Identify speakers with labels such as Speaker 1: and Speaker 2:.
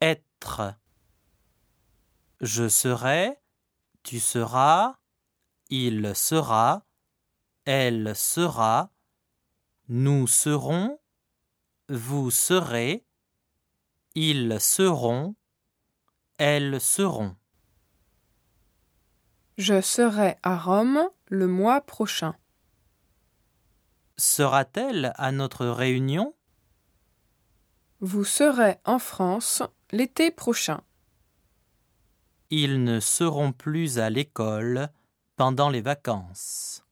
Speaker 1: être. Je serai, tu seras, il sera, elle sera, nous serons, vous serez, ils seront, elles seront.
Speaker 2: Je serai à Rome le mois prochain.
Speaker 1: Sera-t-elle à notre réunion?
Speaker 2: Vous serez en France l'été prochain.
Speaker 1: Ils ne seront plus à l'école pendant les vacances.